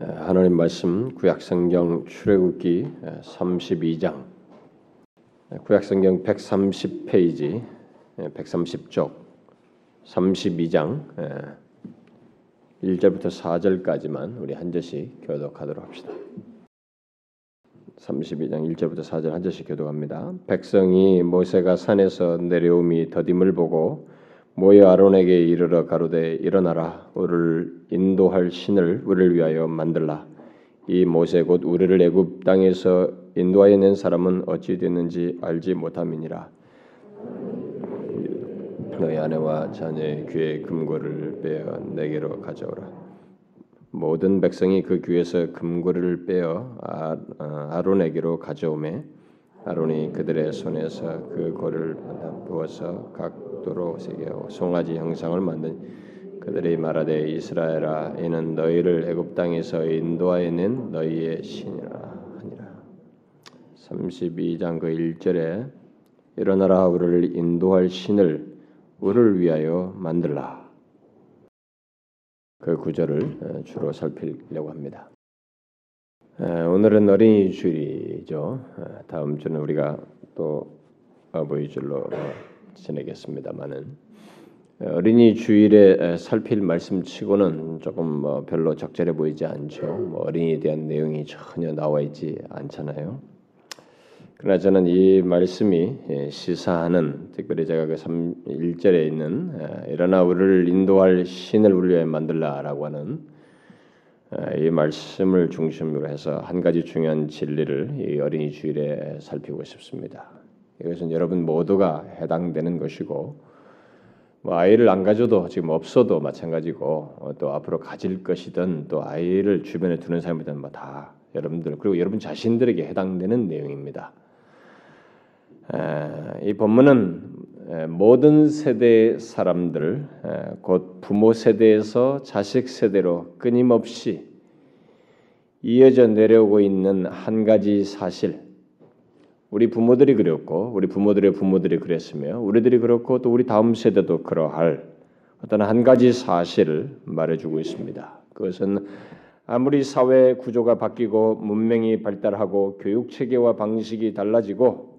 하나님 말씀 구약성경 출애굽기 32장 구약성경 130페이지 130쪽 32장 1절부터 4절까지만 우리 한 절씩 교독하도록 합시다. 32장 1절부터 4절 한 절씩 교독합니다. 백성이 모세가 산에서 내려옴이 더딤을 보고 모여 아론에게 이르러 가로되 일어나라. 우리를 인도할 신을 우리를 위하여 만들라. 이 모세 곧 우리를 애굽 땅에서 인도하여 낸 사람은 어찌 됐는지 알지 못함이니라. 너희 아내와 자녀의 귀에 금고를 빼어 내게로 가져오라. 모든 백성이 그 귀에서 금고를 빼어 아, 어, 아론에게로 가져오매 아론이 그들의 손에서 그 고를 부어서 각도로 새겨 송아지 형상을 만든 그들이 말하되 이스라엘아 이는 너희를 애굽 땅에서 인도하여 낸 너희의 신이라 하니라. 32장 그 1절에 일어나라 우리를 인도할 신을 우리를 위하여 만들라. 그 구절을 주로 살피려고 합니다. 오늘은 어린이 주일이죠. 다음 주는 우리가 또 어버이 어, 지내겠습니다만은 어린이 주일에 살필 말씀치고는 조금 뭐 별로 적절해 보이지 않죠. 뭐 어린이에 대한 내용이 전혀 나와 있지 않잖아요. 그러나 저는 이 말씀이 예, 시사하는 특별히 제가 그 1절에 있는 일어나 우리를 인도할 신을 우리 위해 만들라라고 하는 이 말씀을 중심으로 해서 한 가지 중요한 진리를 이 어린이 주일에 살피고 싶습니다. 이것은 여러분 모두가 해당되는 것이고 뭐 아이를 안 가져도 지금 없어도 마찬가지고 어, 또 앞으로 가질 것이든 또 아이를 주변에 두는 사람이든 뭐다 여러분들 그리고 여러분 자신들에게 해당되는 내용입니다. 이 본문은 모든 세대 사람들 곧 부모 세대에서 자식 세대로 끊임없이 이어져 내려오고 있는 한 가지 사실 우리 부모들이 그랬고 우리 부모들의 부모들이 그랬으며 우리들이 그렇고 또 우리 다음 세대도 그러할 어떤 한 가지 사실을 말해주고 있습니다. 그것은 아무리 사회 구조가 바뀌고 문명이 발달하고 교육 체계와 방식이 달라지고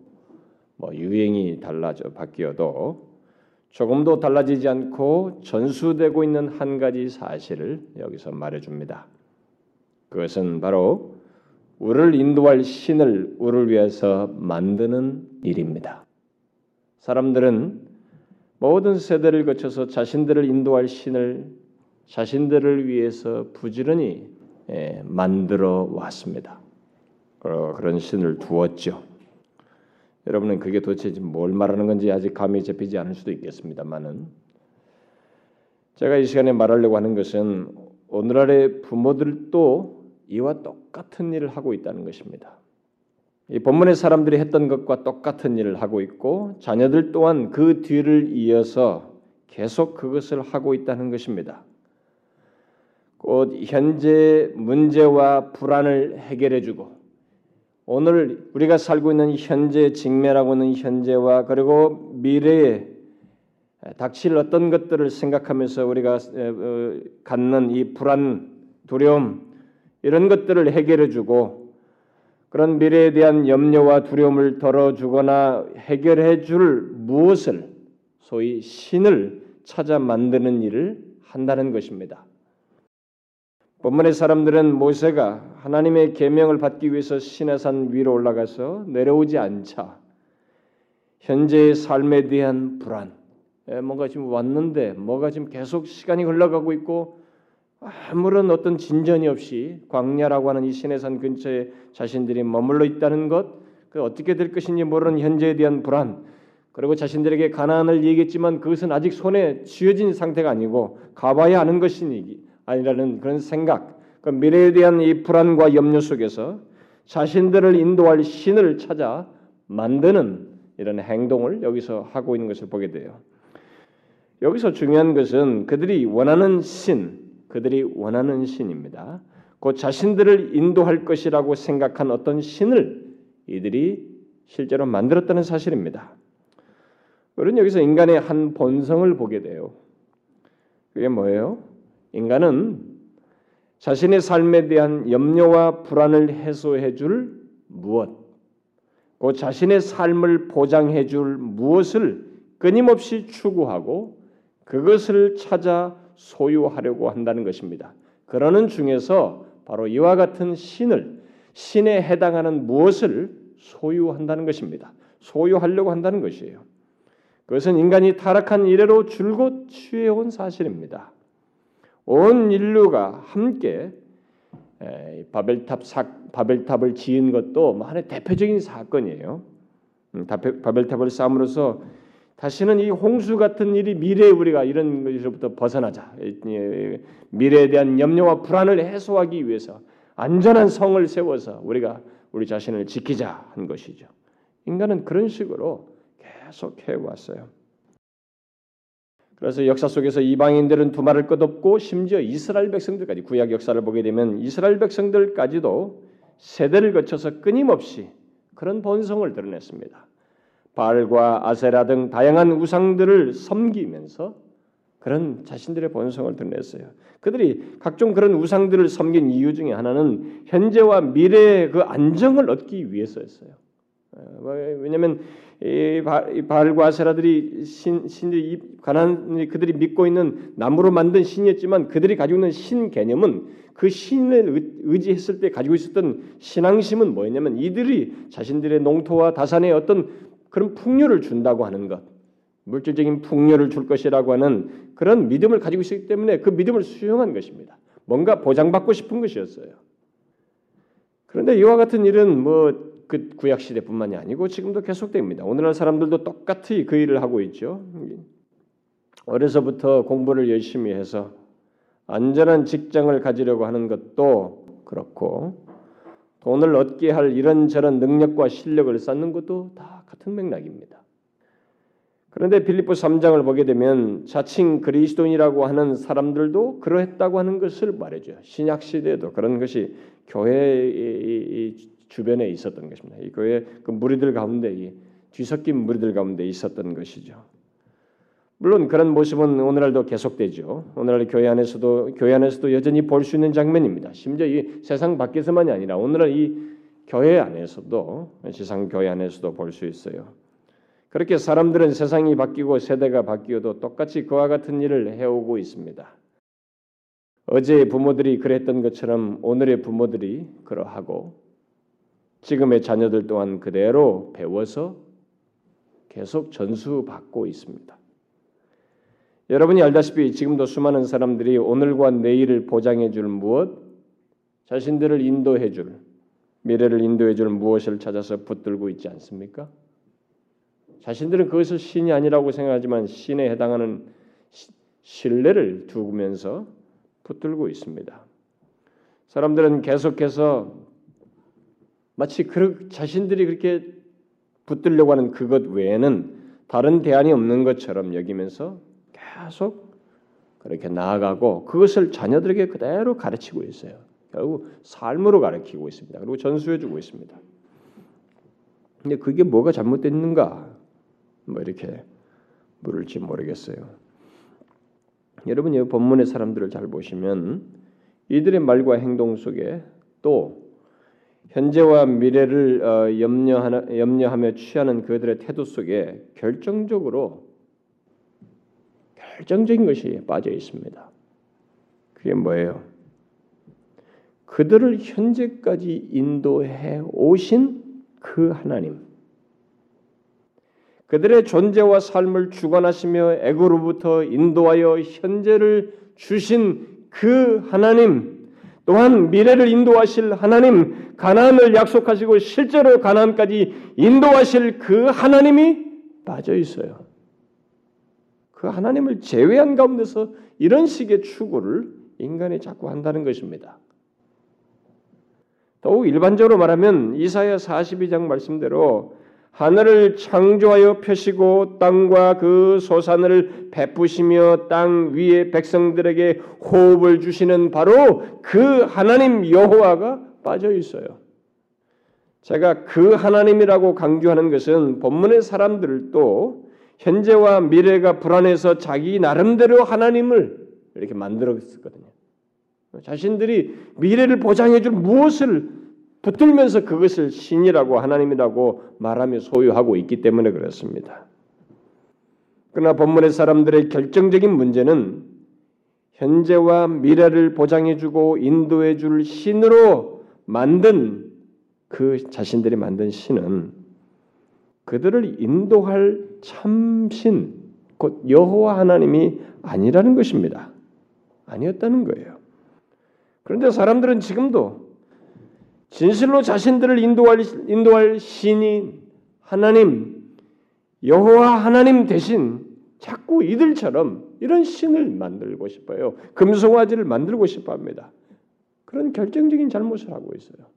뭐 유행이 달라져 바뀌어도 조금도 달라지지 않고 전수되고 있는 한 가지 사실을 여기서 말해줍니다. 그것은 바로 우리를 인도할 신을 우리를 위해서 만드는 일입니다. 사람들은 모든 세대를 거쳐서 자신들을 인도할 신을 자신들을 위해서 부지런히 예, 만들어 왔습니다. 그런 신을 두었죠. 여러분은 그게 도대체 뭘 말하는 건지 아직 감이 잡히지 않을 수도 있겠습니다만은 제가 이 시간에 말하려고 하는 것은 오늘날의 부모들도 이와 똑같은 일을 하고 있다는 것입니다. 이 본문의 사람들이 했던 것과 똑같은 일을 하고 있고 자녀들 또한 그 뒤를 이어서 계속 그것을 하고 있다는 것입니다. 곧 현재 문제와 불안을 해결해주고 오늘 우리가 살고 있는 현재 직면하고 있는 현재와 그리고 미래에 닥칠 어떤 것들을 생각하면서 우리가 어, 갖는 이 불안, 두려움 이런 것들을 해결해 주고 그런 미래에 대한 염려와 두려움을 덜어 주거나 해결해 줄 무엇을 소위 신을 찾아 만드는 일을 한다는 것입니다. 본문의 사람들은 모세가 하나님의 계명을 받기 위해서 시내산 위로 올라가서 내려오지 않자 현재의 삶에 대한 불안, 예, 뭔가 지금 왔는데 뭐가 지금 계속 시간이 흘러가고 있고 아무런 어떤 진전이 없이 광야라고 하는 이 시내산 근처에 자신들이 머물러 있다는 것, 그 어떻게 될 것인지 모르는 현재에 대한 불안, 그리고 자신들에게 가난을 얘기했지만 그것은 아직 손에 쥐어진 상태가 아니고 가봐야 하는 것이니 아니라는 그런 생각, 그 미래에 대한 이 불안과 염려 속에서 자신들을 인도할 신을 찾아 만드는 이런 행동을 여기서 하고 있는 것을 보게 돼요. 여기서 중요한 것은 그들이 원하는 신, 그들이 원하는 신입니다. 그 자신들을 인도할 것이라고 생각한 어떤 신을 이들이 실제로 만들었다는 사실입니다. 우리는 여기서 인간의 한 본성을 보게 돼요. 그게 뭐예요? 인간은 자신의 삶에 대한 염려와 불안을 해소해 줄 무엇, 그 자신의 삶을 보장해 줄 무엇을 끊임없이 추구하고 그것을 찾아 소유하려고 한다는 것입니다. 그러는 중에서 바로 이와 같은 신을 신에 해당하는 무엇을 소유한다는 것입니다. 소유하려고 한다는 것이에요. 그것은 인간이 타락한 이래로 줄곧 취해온 사실입니다. 온 인류가 함께 바벨탑 사, 바벨탑을 지은 것도 뭐 하나의 대표적인 사건이에요. 음, 바벨탑을 쌓음으로써 다시는 이 홍수 같은 일이 미래에 우리가 이런 것으로부터 벗어나자 미래에 대한 염려와 불안을 해소하기 위해서 안전한 성을 세워서 우리가 우리 자신을 지키자 한 것이죠. 인간은 그런 식으로 계속 해왔어요. 그래서 역사 속에서 이방인들은 두말을 끝없고 심지어 이스라엘 백성들까지 구약 역사를 보게 되면 이스라엘 백성들까지도 세대를 거쳐서 끊임없이 그런 본성을 드러냈습니다. 바알과 아세라 등 다양한 우상들을 섬기면서 그런 자신들의 본성을 드러냈어요. 그들이 각종 그런 우상들을 섬긴 이유 중에 하나는 현재와 미래의 그 안정을 얻기 위해서였어요. 어, 뭐, 왜냐하면 이 바알과 아세라들이 신 신들이 가난 그들이 믿고 있는 나무로 만든 신이었지만 그들이 가지고 있는 신 개념은 그 신을 의지했을 때 가지고 있었던 신앙심은 뭐였냐면 이들이 자신들의 농토와 다산의 어떤 그런 풍요를 준다고 하는 것, 물질적인 풍요를 줄 것이라고 하는 그런 믿음을 가지고 있었기 때문에 그 믿음을 수용한 것입니다. 뭔가 보장받고 싶은 것이었어요. 그런데 이와 같은 일은 뭐 그 구약 시대뿐만이 아니고 지금도 계속됩니다. 오늘날 사람들도 똑같이 그 일을 하고 있죠. 어려서부터 공부를 열심히 해서 안전한 직장을 가지려고 하는 것도 그렇고 돈을 얻게 할 이런저런 능력과 실력을 쌓는 것도 다 같은 맥락입니다. 그런데 빌립보 3장을 보게 되면 자칭 그리스도인이라고 하는 사람들도 그러했다고 하는 것을 말해줘요. 신약 시대에도 그런 것이 교회 주변에 있었던 것입니다. 이 교회 그 무리들 가운데 뒤섞인 무리들 가운데 있었던 것이죠. 물론 그런 모습은 오늘날도 계속되죠. 오늘날 교회 안에서도 교회 안에서도 여전히 볼 수 있는 장면입니다. 심지어 이 세상 밖에서만이 아니라 오늘날 이 교회 안에서도 세상 교회 안에서도 볼 수 있어요. 그렇게 사람들은 세상이 바뀌고 세대가 바뀌어도 똑같이 그와 같은 일을 해오고 있습니다. 어제의 부모들이 그랬던 것처럼 오늘의 부모들이 그러하고 지금의 자녀들 또한 그대로 배워서 계속 전수받고 있습니다. 여러분이 알다시피 지금도 수많은 사람들이 오늘과 내일을 보장해 줄 무엇, 자신들을 인도해 줄, 미래를 인도해 줄 무엇을 찾아서 붙들고 있지 않습니까? 자신들은 그것을 신이 아니라고 생각하지만 신에 해당하는 신뢰를 두면서 붙들고 있습니다. 사람들은 계속해서 마치 그 자신들이 그렇게 붙들려고 하는 그것 외에는 다른 대안이 없는 것처럼 여기면서 계속 그렇게 나아가고 그것을 자녀들에게 그대로 가르치고 있어요. 결국 삶으로 가르치고 있습니다. 그리고 전수해주고 있습니다. 근데 그게 뭐가 잘못됐는가? 뭐 이렇게 물을지 모르겠어요. 여러분 이 본문의 사람들을 잘 보시면 이들의 말과 행동 속에 또 현재와 미래를 어, 염려하나, 염려하며 취하는 그들의 태도 속에 결정적으로 결정적인 것이 빠져 있습니다. 그게 뭐예요? 그들을 현재까지 인도해 오신 그 하나님. 그들의 존재와 삶을 주관하시며 애고로부터 인도하여 현재를 주신 그 하나님, 또한 미래를 인도하실 하나님, 가나안을 약속하시고 실제로 가나안까지 인도하실 그 하나님이 빠져 있어요. 그 하나님을 제외한 가운데서 이런 식의 추구를 인간이 자꾸 한다는 것입니다. 더욱 일반적으로 말하면 이사야 42장 말씀대로 하늘을 창조하여 펴시고 땅과 그 소산을 베푸시며 땅 위의 백성들에게 호흡을 주시는 바로 그 하나님 여호와가 빠져 있어요. 제가 그 하나님이라고 강조하는 것은 본문의 사람들도 현재와 미래가 불안해서 자기 나름대로 하나님을 이렇게 만들었거든요. 자신들이 미래를 보장해줄 무엇을 붙들면서 그것을 신이라고 하나님이라고 말하며 소유하고 있기 때문에 그렇습니다. 그러나 본문의 사람들의 결정적인 문제는 현재와 미래를 보장해주고 인도해줄 신으로 만든 그 자신들이 만든 신은 그들을 인도할 참신 곧 여호와 하나님이 아니라는 것입니다. 아니었다는 거예요. 그런데 사람들은 지금도 진실로 자신들을 인도할 인도할 신이 하나님 여호와 하나님 대신 자꾸 이들처럼 이런 신을 만들고 싶어요. 금송아지를 만들고 싶어 합니다. 그런 결정적인 잘못을 하고 있어요.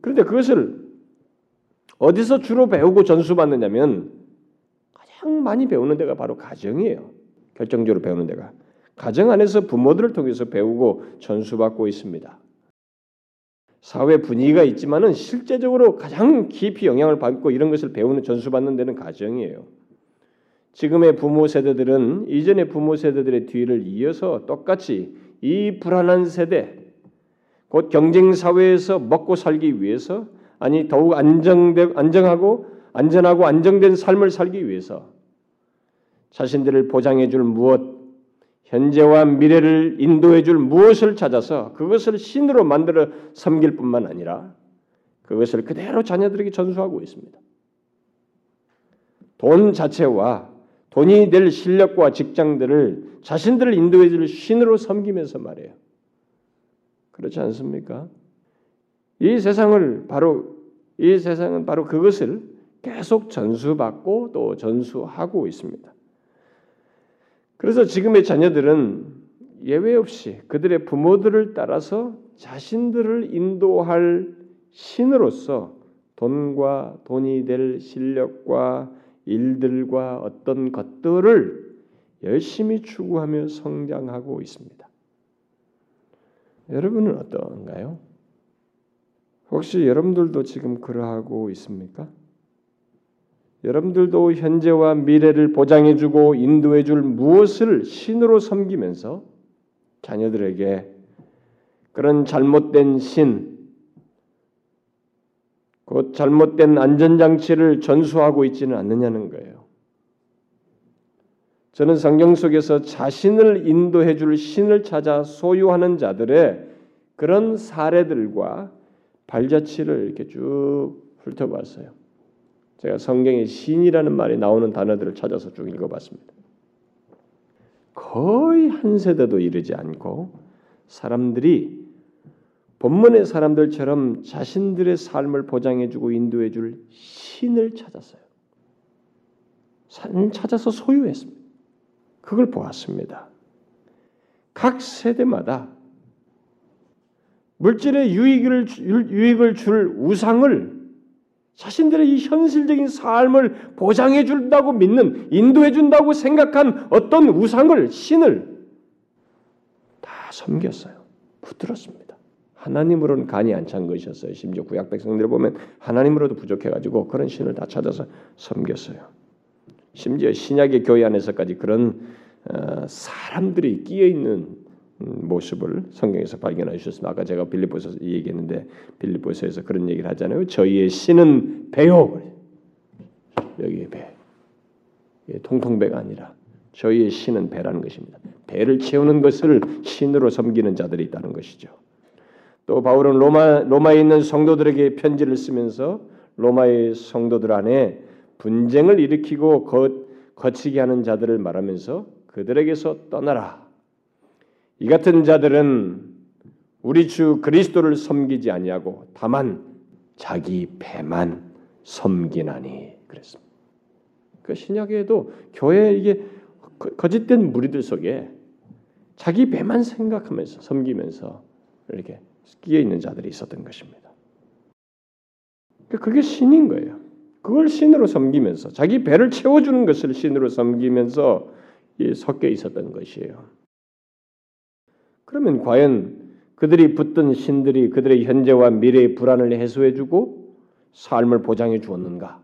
그런데 그것을 어디서 주로 배우고 전수받느냐면 가장 많이 배우는 데가 바로 가정이에요. 결정적으로 배우는 데가. 가정 안에서 부모들을 통해서 배우고 전수받고 있습니다. 사회 분위기가 있지만은 실제적으로 가장 깊이 영향을 받고 이런 것을 배우는 전수받는 데는 가정이에요. 지금의 부모 세대들은 이전의 부모 세대들의 뒤를 이어서 똑같이 이 불안한 세대, 곧 경쟁 사회에서 먹고 살기 위해서 아니 더욱 안정되, 안정하고 안전하고 안정된 삶을 살기 위해서 자신들을 보장해 줄 무엇, 현재와 미래를 인도해 줄 무엇을 찾아서 그것을 신으로 만들어 섬길 뿐만 아니라 그것을 그대로 자녀들에게 전수하고 있습니다. 돈 자체와 돈이 될 실력과 직장들을 자신들을 인도해 줄 신으로 섬기면서 말해요. 그렇지 않습니까? 이 세상을 바로 이 세상은 바로 그것을 계속 전수받고 또 전수하고 있습니다. 그래서 지금의 자녀들은 예외 없이 그들의 부모들을 따라서 자신들을 인도할 신으로서 돈과 돈이 될 실력과 일들과 어떤 것들을 열심히 추구하며 성장하고 있습니다. 여러분은 어떤가요? 혹시 여러분들도 지금 그러하고 있습니까? 여러분들도 현재와 미래를 보장해주고 인도해줄 무엇을 신으로 섬기면서 자녀들에게 그런 잘못된 신, 곧 잘못된 안전장치를 전수하고 있지는 않느냐는 거예요. 저는 성경 속에서 자신을 인도해 줄 신을 찾아 소유하는 자들의 그런 사례들과 발자취를 이렇게 쭉 훑어봤어요. 제가 성경에 신이라는 말이 나오는 단어들을 찾아서 쭉 읽어봤습니다. 거의 한 세대도 이르지 않고 사람들이 본문의 사람들처럼 자신들의 삶을 보장해주고 인도해줄 신을 찾았어요. 산 찾아서 소유했습니다. 그걸 보았습니다. 각 세대마다 물질의 유익을 유익을 줄 우상을 자신들의 이 현실적인 삶을 보장해 준다고 믿는 인도해 준다고 생각한 어떤 우상을 신을 다 섬겼어요. 붙들었습니다. 하나님으로는 간이 안 찬 것이었어요. 심지어 구약 백성들 보면 하나님으로도 부족해 가지고 그런 신을 다 찾아서 섬겼어요. 심지어 신약의 교회 안에서까지 그런 어, 사람들이 끼어 있는 음, 모습을 성경에서 발견해 주셨습니다. 아까 제가 빌립보서 얘기했는데 빌립보서에서 그런 얘기를 하잖아요. 저희의 신은 배요. 여기 배. 통통배가 아니라 저희의 신은 배라는 것입니다. 배를 채우는 것을 신으로 섬기는 자들이 있다는 것이죠. 또 바울은 로마 로마에 있는 성도들에게 편지를 쓰면서 로마의 성도들 안에 분쟁을 일으키고 거, 거치게 하는 자들을 말하면서 그들에게서 떠나라. 이 같은 자들은 우리 주 그리스도를 섬기지 아니하고 다만 자기 배만 섬기나니 그랬습니다. 그 신약에도 교회 이게 거짓된 무리들 속에 자기 배만 생각하면서 섬기면서 이렇게 끼어 있는 자들이 있었던 것입니다. 그게 신인 거예요. 그걸 신으로 섬기면서 자기 배를 채워주는 것을 신으로 섬기면서 섞여 있었던 것이에요. 그러면 과연 그들이 붙든 신들이 그들의 현재와 미래의 불안을 해소해주고 삶을 보장해 주었는가?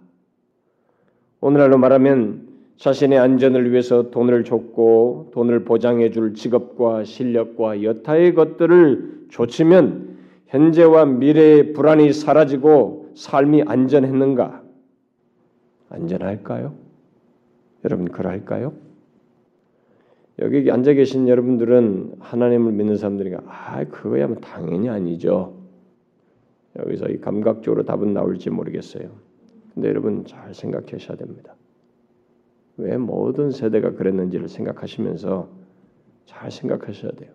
오늘날로 말하면 자신의 안전을 위해서 돈을 줬고 돈을 보장해 줄 직업과 실력과 여타의 것들을 줬으면 현재와 미래의 불안이 사라지고 삶이 안전했는가? 안전할까요? 여러분 그럴까요? 여기 앉아 계신 여러분들은 하나님을 믿는 사람들이가 아 그거야 뭐 당연히 아니죠. 여기서 이 감각적으로 답은 나올지 모르겠어요. 근데 여러분 잘 생각하셔야 됩니다. 왜 모든 세대가 그랬는지를 생각하시면서 잘 생각하셔야 돼요.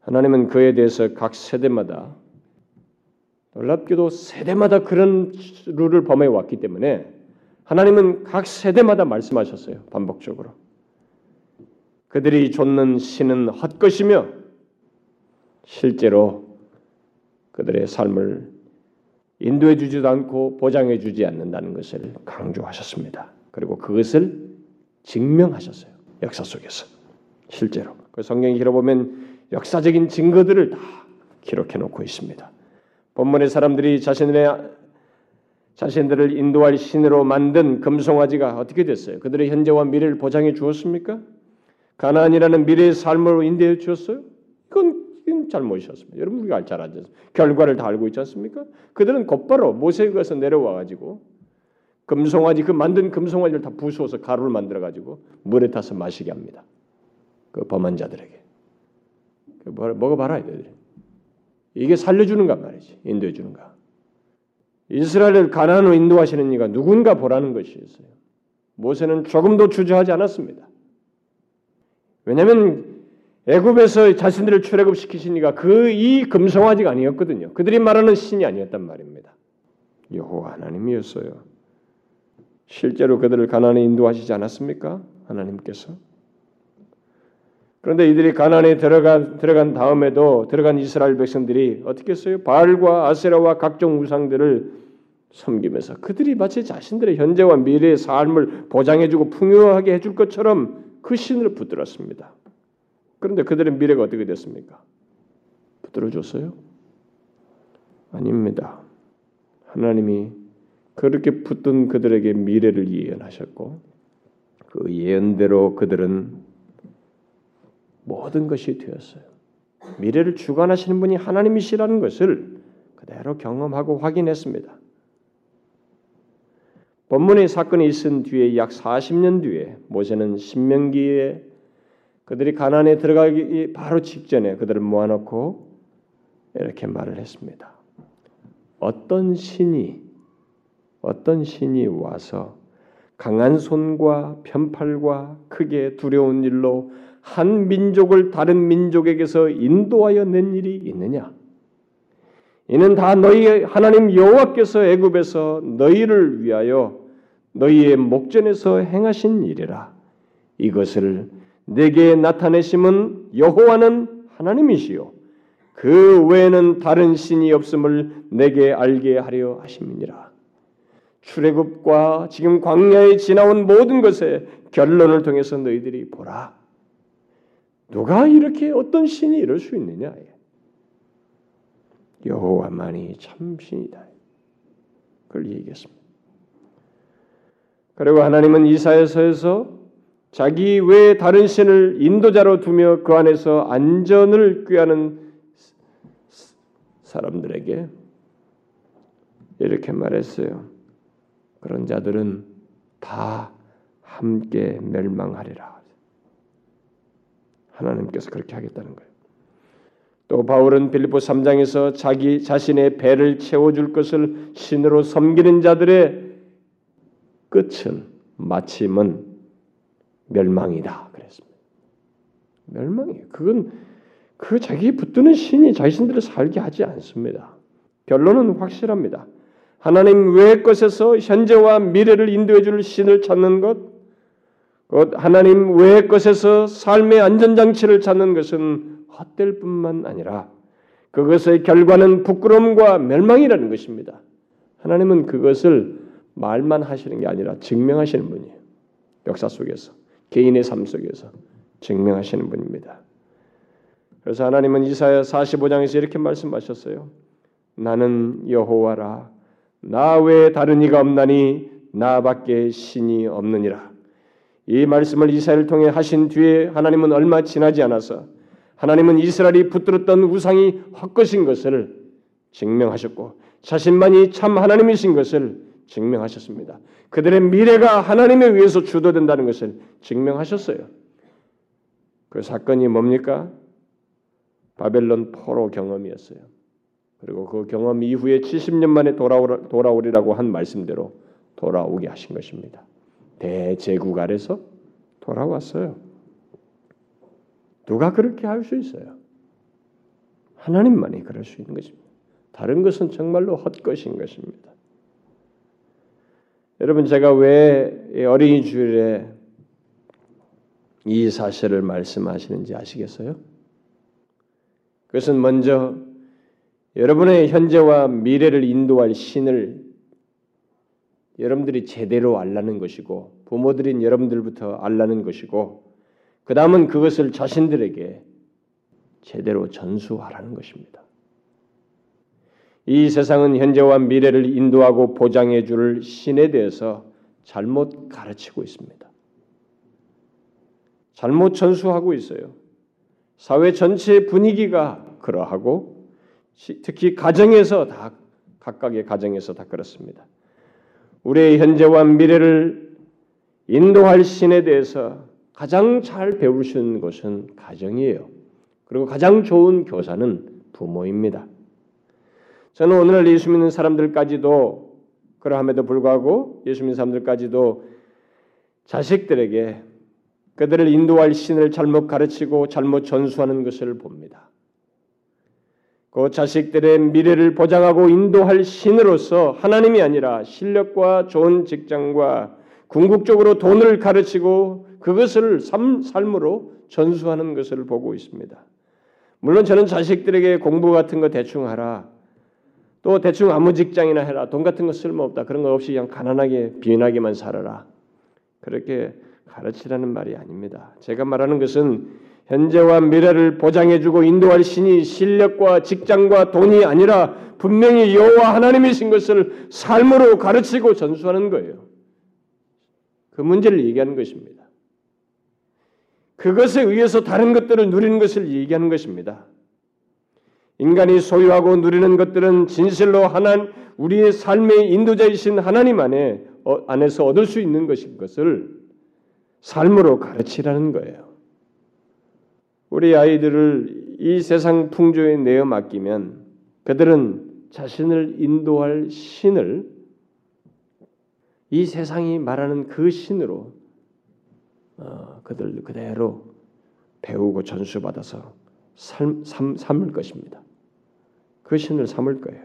하나님은 그에 대해서 각 세대마다 놀랍게도 세대마다 그런 룰을 범해 왔기 때문에 하나님은 각 세대마다 말씀하셨어요. 반복적으로. 그들이 좇는 신은 헛것이며 실제로 그들의 삶을 인도해 주지도 않고 보장해 주지 않는다는 것을 강조하셨습니다. 그리고 그것을 증명하셨어요. 역사 속에서 실제로 그 성경 길어보면 역사적인 증거들을 다 기록해 놓고 있습니다. 본문의 사람들이 자신의 자신들을 인도할 신으로 만든 금송아지가 어떻게 됐어요? 그들의 현재와 미래를 보장해 주었습니까? 가나안이라는 미래의 삶으로 인도해 주었어요? 이건, 이건 잘못이었습니다. 여러분 우리가 잘 알죠. 결과를 다 알고 있지 않습니까? 그들은 곧바로 모세에서 내려와 가지고 금송아지 그 만든 금송아지를 다 부수어서 가루를 만들어 가지고 물에 타서 마시게 합니다. 그 범한 자들에게 그 먹어봐라 이들 이게 살려주는가 말이지 인도해 주는가. 이스라엘을 가나안으로 인도하시는 이가 누군가 보라는 것이었어요. 모세는 조금도 주저하지 않았습니다. 왜냐하면 애굽에서 자신들을 출애굽시키신 이가 그 이 금송아지가 아니었거든요. 그들이 말하는 신이 아니었단 말입니다. 여호와 하나님이었어요. 실제로 그들을 가나안에 인도하시지 않았습니까? 하나님께서. 그런데 이들이 가나안에 들어간 들어간 다음에도 들어간 이스라엘 백성들이 어떻게 했어요? 바알과 아세라와 각종 우상들을 섬기면서 그들이 마치 자신들의 현재와 미래의 삶을 보장해주고 풍요하게 해줄 것처럼 그 신을 붙들었습니다. 그런데 그들의 미래가 어떻게 됐습니까? 붙들어줬어요? 아닙니다. 하나님이 그렇게 붙든 그들에게 미래를 예언하셨고 그 예언대로 그들은 모든 것이 되었어요. 미래를 주관하시는 분이 하나님이시라는 것을 그대로 경험하고 확인했습니다. 본문의 사건이 있은 뒤에 약 40년 뒤에 모세는 신명기에 그들이 가난에 들어가기 바로 직전에 그들을 모아놓고 이렇게 말을 했습니다. 어떤 신이 어떤 신이 와서 강한 손과 편팔과 크게 두려운 일로 한 민족을 다른 민족에게서 인도하여 낸 일이 있느냐? 이는 다 너희 하나님 여호와께서 애굽에서 너희를 위하여 너희의 목전에서 행하신 일이라. 이것을 내게 나타내심은 여호와는 하나님이시요 그 외에는 다른 신이 없음을 내게 알게 하려 하심이니라. 출애굽과 지금 광야에 지나온 모든 것의 결론을 통해서 너희들이 보라. 누가 이렇게 어떤 신이 이럴 수 있느냐? 여호와만이 참 신이다. 그걸 얘기했습니다. 그리고 하나님은 이사야서에서 자기 외에 다른 신을 인도자로 두며 그 안에서 안전을 꾀하는 사람들에게 이렇게 말했어요. 그런 자들은 다 함께 멸망하리라. 하나님께서 그렇게 하겠다는 거예요. 또 바울은 빌립보 3장에서 자기 자신의 배를 채워 줄 것을 신으로 섬기는 자들의 끝은 마침은 멸망이다 그랬습니다. 멸망이에요. 그건 그 자기 붙드는 신이 자신들을 살게 하지 않습니다. 결론은 확실합니다. 하나님 외의 것에서 현재와 미래를 인도해 줄 신을 찾는 것, 곧 하나님 외의 것에서 삶의 안전장치를 찾는 것은 헛될 뿐만 아니라 그것의 결과는 부끄러움과 멸망이라는 것입니다. 하나님은 그것을 말만 하시는 게 아니라 증명하시는 분이에요. 역사 속에서 개인의 삶 속에서 증명하시는 분입니다. 그래서 하나님은 이사야 45장에서 이렇게 말씀하셨어요. 나는 여호와라 나 외에 다른 이가 없나니 나밖에 신이 없느니라. 이 말씀을 이사야를 통해 하신 뒤에 하나님은 얼마 지나지 않아서 하나님은 이스라엘이 붙들었던 우상이 헛것인 것을 증명하셨고 자신만이 참 하나님이신 것을 증명하셨습니다. 그들의 미래가 하나님에 의해서 주도된다는 것을 증명하셨어요. 그 사건이 뭡니까? 바벨론 포로 경험이었어요. 그리고 그 경험 이후에 70년 만에 돌아오리라고 한 말씀대로 돌아오게 하신 것입니다. 대제국 아래서 돌아왔어요. 누가 그렇게 할 수 있어요? 하나님만이 그럴 수 있는 것입니다. 다른 것은 정말로 헛것인 것입니다. 여러분 제가 왜 어린이 주일에 이 사실을 말씀하시는지 아시겠어요? 그것은 먼저 여러분의 현재와 미래를 인도할 신을 여러분들이 제대로 알라는 것이고 부모들인 여러분들부터 알라는 것이고 그 다음은 그것을 자신들에게 제대로 전수하라는 것입니다. 이 세상은 현재와 미래를 인도하고 보장해 줄 신에 대해서 잘못 가르치고 있습니다. 잘못 전수하고 있어요. 사회 전체 분위기가 그러하고 특히 가정에서 다 각각의 가정에서 다 그렇습니다. 우리의 현재와 미래를 인도할 신에 대해서 가장 잘 배우시는 것은 가정이에요. 그리고 가장 좋은 교사는 부모입니다. 저는 오늘날 예수 믿는 사람들까지도 그러함에도 불구하고 예수 믿는 사람들까지도 자식들에게 그들을 인도할 신을 잘못 가르치고 잘못 전수하는 것을 봅니다. 그 자식들의 미래를 보장하고 인도할 신으로서 하나님이 아니라 실력과 좋은 직장과 궁극적으로 돈을 가르치고 그것을 삶, 삶으로 전수하는 것을 보고 있습니다. 물론 저는 자식들에게 공부 같은 거 대충 하라. 또 대충 아무 직장이나 해라. 돈 같은 거 쓸모없다. 그런 거 없이 그냥 가난하게 비인하게만 살아라. 그렇게 가르치라는 말이 아닙니다. 제가 말하는 것은 현재와 미래를 보장해주고 인도할 신이 실력과 직장과 돈이 아니라 분명히 여호와 하나님이신 것을 삶으로 가르치고 전수하는 거예요. 그 문제를 얘기하는 것입니다. 그것에 의해서 다른 것들을 누리는 것을 얘기하는 것입니다. 인간이 소유하고 누리는 것들은 진실로 하나 우리의 삶의 인도자이신 하나님 안에 어, 안에서 얻을 수 있는 것인 것을 삶으로 가르치라는 거예요. 우리 아이들을 이 세상 풍조에 내어 맡기면 그들은 자신을 인도할 신을 이 세상이 말하는 그 신으로 어, 그들 그대로 배우고 전수받아서 삶, 삶, 삶을 것입니다. 그 신을 삼을 거예요.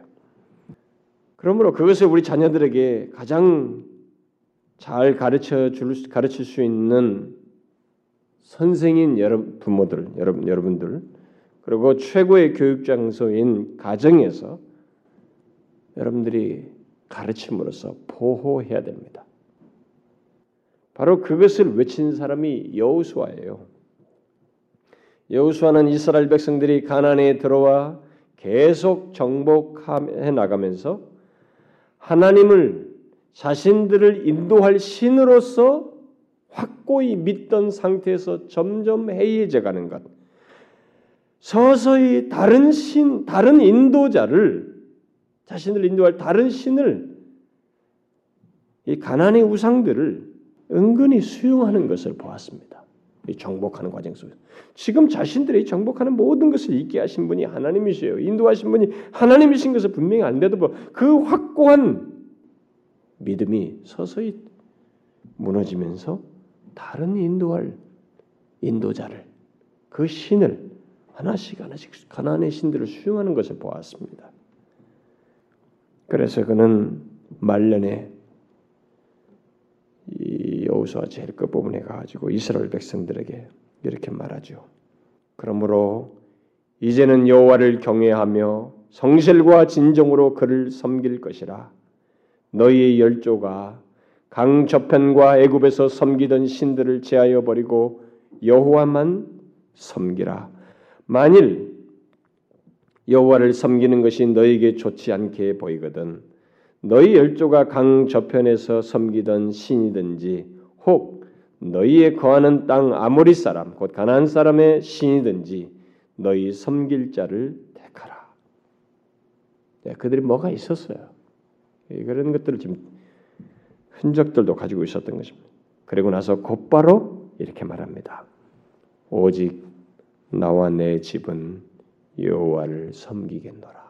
그러므로 그것을 우리 자녀들에게 가장 잘 가르쳐 줄 가르칠 수 있는 선생인 여러분 부모들 여러분 여러분들 그리고 최고의 교육 장소인 가정에서 여러분들이 가르침으로써 보호해야 됩니다. 바로 그것을 외친 사람이 여호수아예요. 여호수아는 이스라엘 백성들이 가나안에 들어와 계속 정복해 나가면서 하나님을 자신들을 인도할 신으로서 확고히 믿던 상태에서 점점 해이해져 가는 것. 서서히 다른 신, 다른 인도자를 자신을 인도할 다른 신을 이 가난의 우상들을 은근히 수용하는 것을 보았습니다. 이 정복하는 과정 속에서 지금 자신들이 정복하는 모든 것을 있게 하신 분이 하나님이세요. 인도하신 분이 하나님이신 것을 분명히 안돼도 뭐그 확고한 믿음이 서서히 무너지면서 다른 인도할 인도자를 그 신을 하나씩 하나씩 가나안의 신들을 수용하는 것을 보았습니다. 그래서 그는 말년에 이 여호수아 제일 끝부분에 가지고 이스라엘 백성들에게 이렇게 말하죠. 그러므로 이제는 여호와를 경외하며 성실과 진정으로 그를 섬길 것이라. 너희의 열조가 강 저편과 애굽에서 섬기던 신들을 제하여 버리고 여호와만 섬기라. 만일 여호와를 섬기는 것이 너에게 좋지 않게 보이거든 너희 열조가 강 저편에서 섬기던 신이든지 혹 너희의 거하는 땅 아모리 사람 곧 가나안 사람의 신이든지 너희 섬길 자를 택하라. 네, 그들이 뭐가 있었어요. 예, 그런 것들을 지금 흔적들도 가지고 있었던 것입니다. 그리고 나서 곧바로 이렇게 말합니다. 오직 나와 내 집은 여호와를 섬기겠노라.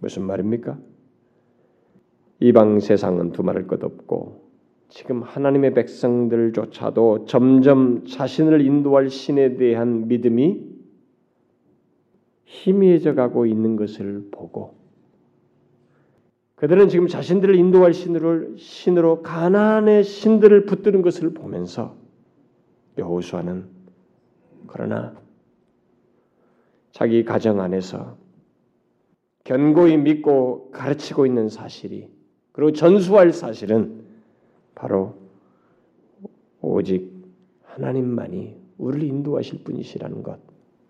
무슨 말입니까? 이방 세상은 두말할 것 없고 지금 하나님의 백성들조차도 점점 자신을 인도할 신에 대한 믿음이 희미해져 가고 있는 것을 보고 그들은 지금 자신들을 인도할 신으로 신으로 가나안의 신들을 붙드는 것을 보면서 여호수아는 그러나 자기 가정 안에서 견고히 믿고 가르치고 있는 사실이 그리고 전수할 사실은 바로 오직 하나님만이 우리를 인도하실 분이시라는 것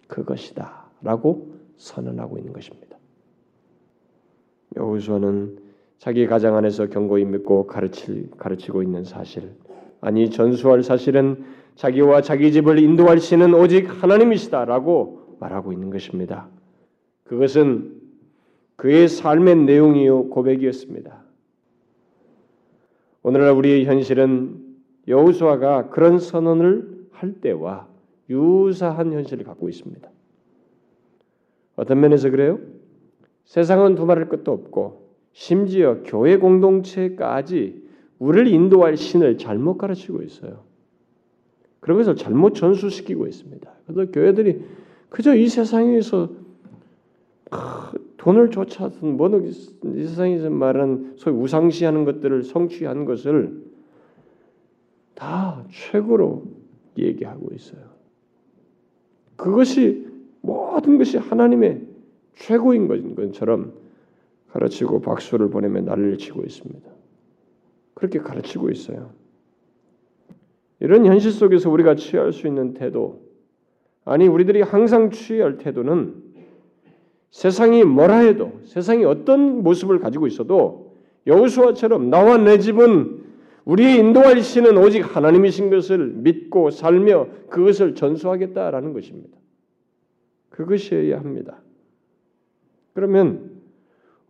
그것이다라고 선언하고 있는 것입니다. 여호수아는 자기 가정 안에서 견고히 믿고 가르치, 가르치고 있는 사실 아니 전수할 사실은 자기와 자기 집을 인도할 신은 오직 하나님이시다라고 말하고 있는 것입니다. 그것은 그의 삶의 내용이요 고백이었습니다. 오늘날 우리의 현실은 여호수아가 그런 선언을 할 때와 유사한 현실을 갖고 있습니다. 어떤 면에서 그래요? 세상은 두말할 것도 없고 심지어 교회 공동체까지 우리를 인도할 신을 잘못 가르치고 있어요. 그런 것을 잘못 전수시키고 있습니다. 그래서 교회들이 그저 이 세상에서 돈을 쫓아든 뭐는 이 세상에서 말하는 소위 우상시하는 것들을 성취한 것을 다 최고로 얘기하고 있어요. 그것이 모든 것이 하나님의 최고인 것처럼 가르치고 박수를 보내며 난리를 치고 있습니다. 그렇게 가르치고 있어요. 이런 현실 속에서 우리가 취할 수 있는 태도, 아니 우리들이 항상 취할 태도는 세상이 뭐라 해도 세상이 어떤 모습을 가지고 있어도 여호수아처럼 나와 내 집은 우리의 인도할 신은 오직 하나님이신 것을 믿고 살며 그것을 전수하겠다라는 것입니다. 그것이어야 합니다. 그러면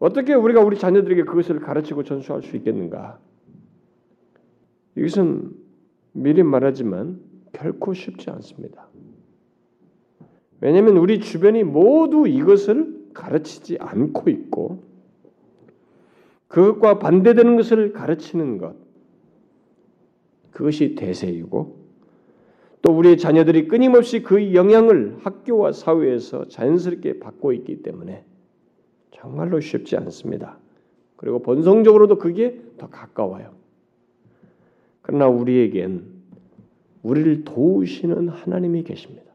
어떻게 우리가 우리 자녀들에게 그것을 가르치고 전수할 수 있겠는가? 이것은 미리 말하지만 결코 쉽지 않습니다. 왜냐하면 우리 주변이 모두 이것을 가르치지 않고 있고 그것과 반대되는 것을 가르치는 것 그것이 대세이고 또 우리의 자녀들이 끊임없이 그 영향을 학교와 사회에서 자연스럽게 받고 있기 때문에 정말로 쉽지 않습니다. 그리고 본성적으로도 그게 더 가까워요. 그러나 우리에겐 우리를 도우시는 하나님이 계십니다.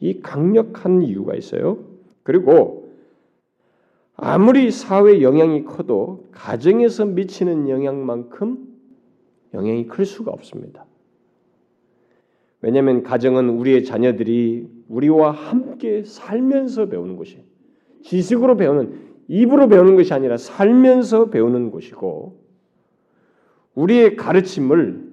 이 강력한 이유가 있어요. 그리고 아무리 사회 영향이 커도 가정에서 미치는 영향만큼 영향이 클 수가 없습니다. 왜냐하면 가정은 우리의 자녀들이 우리와 함께 살면서 배우는 곳이 지식으로 배우는 입으로 배우는 것이 아니라 살면서 배우는 곳이고 우리의 가르침을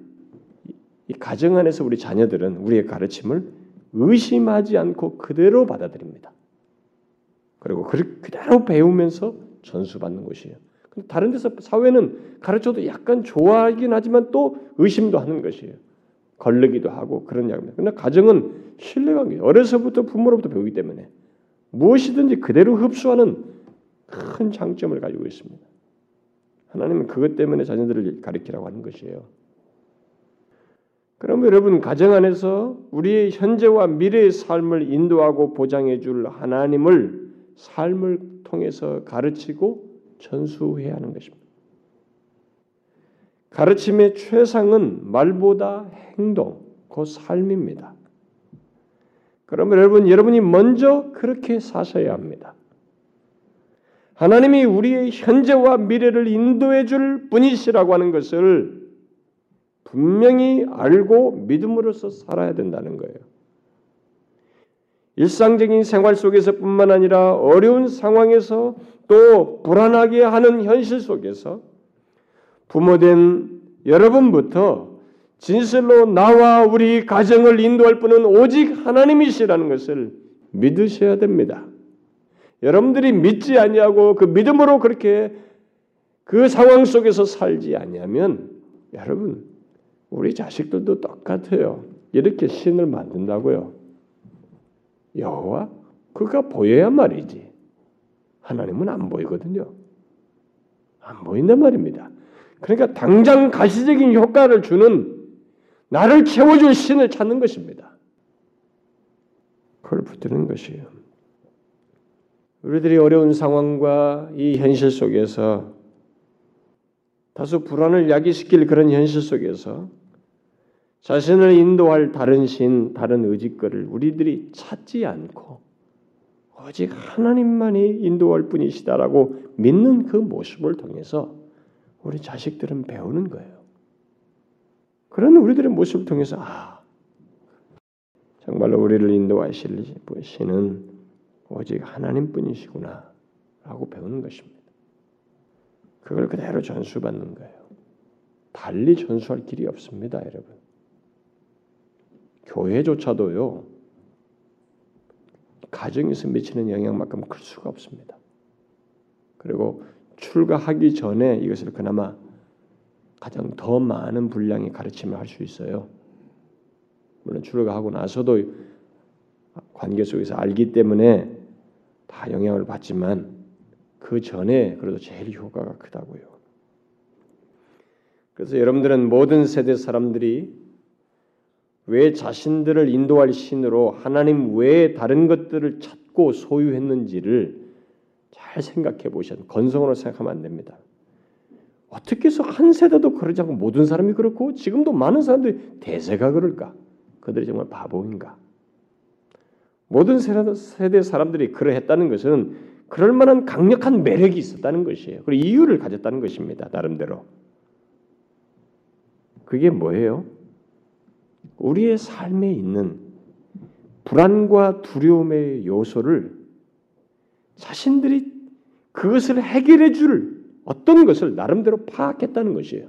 이 가정 안에서 우리 자녀들은 우리의 가르침을 의심하지 않고 그대로 받아들입니다. 그리고 그대로 배우면서 전수받는 것이에요. 다른 데서 사회는 가르쳐도 약간 좋아하긴 하지만 또 의심도 하는 것이에요. 걸르기도 하고 그런 약입니다. 그러나 가정은 신뢰관계, 어려서부터 부모로부터 배우기 때문에 무엇이든지 그대로 흡수하는 큰 장점을 가지고 있습니다. 하나님은 그것 때문에 자녀들을 가리키라고 하는 것이에요. 그럼 여러분 가정 안에서 우리의 현재와 미래의 삶을 인도하고 보장해 줄 하나님을 삶을 통해서 가르치고 전수해야 하는 것입니다. 가르침의 최상은 말보다 행동, 그 삶입니다. 그러면 여러분, 여러분이 먼저 그렇게 사셔야 합니다. 하나님이 우리의 현재와 미래를 인도해 줄 분이시라고 하는 것을 분명히 알고 믿음으로써 살아야 된다는 거예요. 일상적인 생활 속에서뿐만 아니라 어려운 상황에서 또 불안하게 하는 현실 속에서 부모된 여러분부터 진실로 나와 우리 가정을 인도할 분은 오직 하나님이시라는 것을 믿으셔야 됩니다. 여러분들이 믿지 아니하고 그 믿음으로 그렇게 그 상황 속에서 살지 아니하면 여러분 우리 자식들도 똑같아요. 이렇게 신을 만든다고요. 여호와 그가 보여야 말이지. 하나님은 안 보이거든요. 안 보인단 말입니다. 그러니까 당장 가시적인 효과를 주는 나를 채워줄 신을 찾는 것입니다. 그걸 붙드는 것이에요. 우리들이 어려운 상황과 이 현실 속에서 다소 불안을 야기시킬 그런 현실 속에서 자신을 인도할 다른 신, 다른 의지거를 우리들이 찾지 않고 오직 하나님만이 인도할 분이시다라고 믿는 그 모습을 통해서 우리 자식들은 배우는 거예요. 그런 우리들의 모습을 통해서 아 정말로 우리를 인도하실 분은 오직 하나님뿐이시구나라고 배우는 것입니다. 그걸 그대로 전수받는 거예요. 달리 전수할 길이 없습니다, 여러분. 교회조차도요. 가정에서 미치는 영향만큼 클 수가 없습니다. 그리고 출가하기 전에 이것을 그나마 가장 더 많은 분량의 가르침을 할 수 있어요. 물론 출가하고 나서도 관계 속에서 알기 때문에 다 영향을 받지만 그 전에 그래도 제일 효과가 크다고요. 그래서 여러분들은 모든 세대 사람들이 왜 자신들을 인도할 신으로 하나님 외에 다른 것들을 찾고 소유했는지를 잘 생각해 보셔. 건성으로 생각하면 안 됩니다. 어떻게 해서 한 세대도 그러지 않고 모든 사람이 그렇고 지금도 많은 사람들이 대세가 그럴까? 그들이 정말 바보인가? 모든 세대 사람들이 그러했다는 것은 그럴 만한 강력한 매력이 있었다는 것이에요. 그리고 이유를 가졌다는 것입니다. 나름대로. 그게 뭐예요? 우리의 삶에 있는 불안과 두려움의 요소를 자신들이 그것을 해결해 줄 어떤 것을 나름대로 파악했다는 것이에요.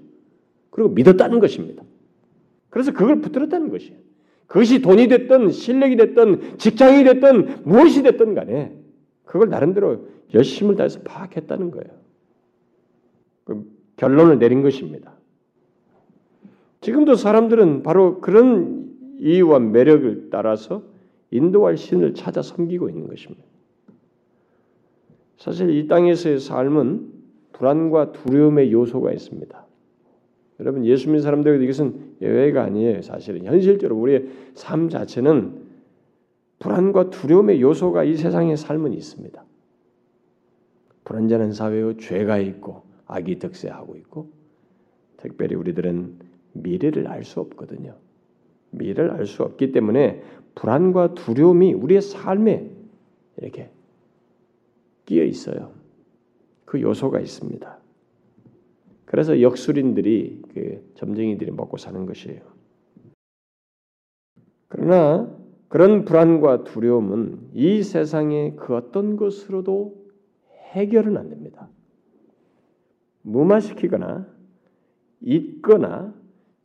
그리고 믿었다는 것입니다. 그래서 그걸 붙들었다는 것이에요. 그것이 돈이 됐든 실력이 됐든 직장이 됐든 무엇이 됐든 간에 그걸 나름대로 열심을 다해서 파악했다는 거예요. 그 결론을 내린 것입니다. 지금도 사람들은 바로 그런 이유와 매력을 따라서 인도할 신을 찾아 섬기고 있는 것입니다. 사실 이 땅에서의 삶은 불안과 두려움의 요소가 있습니다. 여러분 예수 믿는 사람들에게 이것은 예외가 아니에요. 사실은 현실적으로 우리의 삶 자체는 불안과 두려움의 요소가 이 세상의 삶은 있습니다. 불안전한 사회의 죄가 있고 악이 득세하고 있고 특별히 우리들은 미래를 알 수 없거든요. 미래를 알 수 없기 때문에 불안과 두려움이 우리의 삶에 이렇게 끼어 있어요. 그 요소가 있습니다. 그래서 역술인들이 그 점쟁이들이 먹고 사는 것이에요. 그러나 그런 불안과 두려움은 이 세상의 그 어떤 것으로도 해결은 안 됩니다. 무마시키거나 잊거나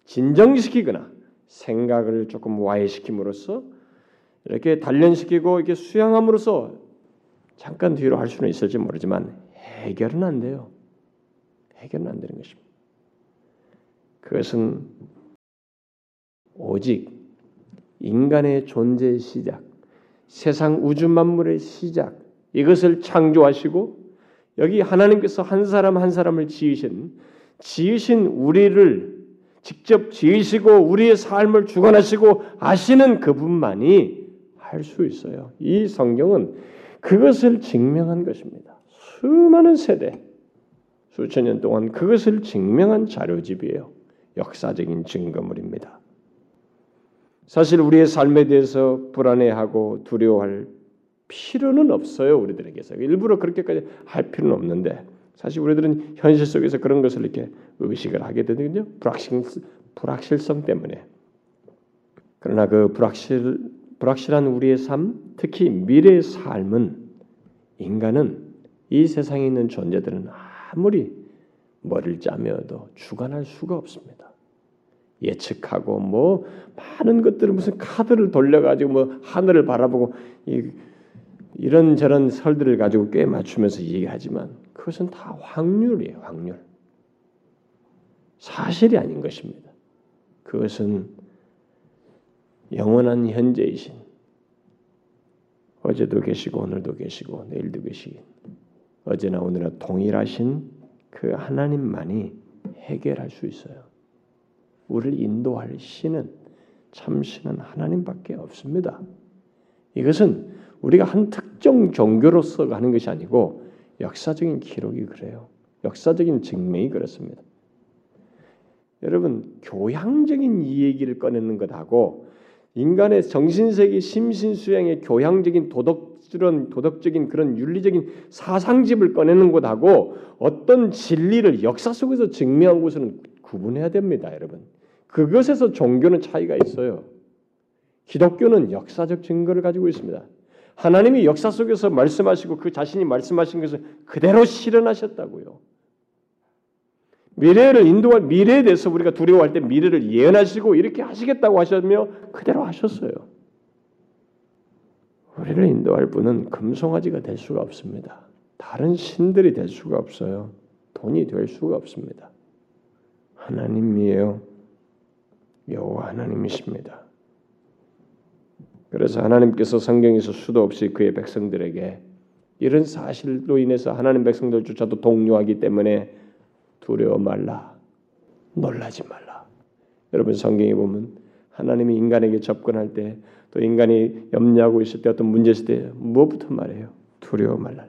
진정시키거나 생각을 조금 와해시킴으로써 이렇게 단련시키고 이렇게 수양함으로써 잠깐 뒤로 할 수는 있을지 모르지만 해결은 안 돼요. 해결은 안 되는 것입니다. 그것은 오직 인간의 존재의 시작, 세상 우주 만물의 시작, 이것을 창조하시고 여기 하나님께서 한 사람 한 사람을 지으신 지으신 우리를 직접 지으시고 우리의 삶을 주관하시고 아시는 그분만이 할 수 있어요. 이 성경은 그것을 증명한 것입니다. 수많은 세대, 수천 년 동안 그것을 증명한 자료집이에요. 역사적인 증거물입니다. 사실 우리의 삶에 대해서 불안해하고 두려워할 필요는 없어요. 우리들에게서 일부러 그렇게까지 할 필요는 없는데 사실 우리들은 현실 속에서 그런 것을 이렇게 의식을 하게 되거든요. 불확실, 불확실성 때문에. 그러나 그 불확실, 불확실한 우리의 삶, 특히 미래의 삶은 인간은 이 세상에 있는 존재들은 아무리 머리를 짜며도 주관할 수가 없습니다. 예측하고 뭐 많은 것들을 무슨 카드를 돌려가지고 뭐 하늘을 바라보고 이, 이런 저런 설들을 가지고 꽤 맞추면서 얘기하지만 그것은 다 확률이에요, 확률. 사실이 아닌 것입니다. 그것은 영원한 현재이신 어제도 계시고 오늘도 계시고 내일도 계시긴 어제나 오늘나 동일하신 그 하나님만이 해결할 수 있어요. 우리를 인도할 신은 참신은 하나님밖에 없습니다. 이것은 우리가 한 특정 종교로서 하는 것이 아니고 역사적인 기록이 그래요. 역사적인 증명이 그렇습니다. 여러분 교양적인 이 얘기를 꺼내는 것하고 인간의 정신세계 심신수양의 교양적인 도덕스러운 도덕적인 그런 윤리적인 사상집을 꺼내는 것하고 어떤 진리를 역사 속에서 증명한 것은 구분해야 됩니다, 여러분. 그것에서 종교는 차이가 있어요. 기독교는 역사적 증거를 가지고 있습니다. 하나님이 역사 속에서 말씀하시고 그 자신이 말씀하신 것을 그대로 실현하셨다고요. 미래를 인도할 미래에 대해서 우리가 두려워할 때 미래를 예언하시고 이렇게 하시겠다고 하셨며 그대로 하셨어요. 우리를 인도할 분은 금송아지가 될 수가 없습니다. 다른 신들이 될 수가 없어요. 돈이 될 수가 없습니다. 하나님이에요. 여호와 하나님이십니다. 그래서 하나님께서 성경에서 수도 없이 그의 백성들에게 이런 사실로 인해서 하나님 백성들조차도 동요하기 때문에 두려워 말라. 놀라지 말라. 여러분 성경에 보면 하나님이 인간에게 접근할 때 또 인간이 염려하고 있을 때 어떤 문제 있을 때 무엇부터 말해요? 두려워 말라.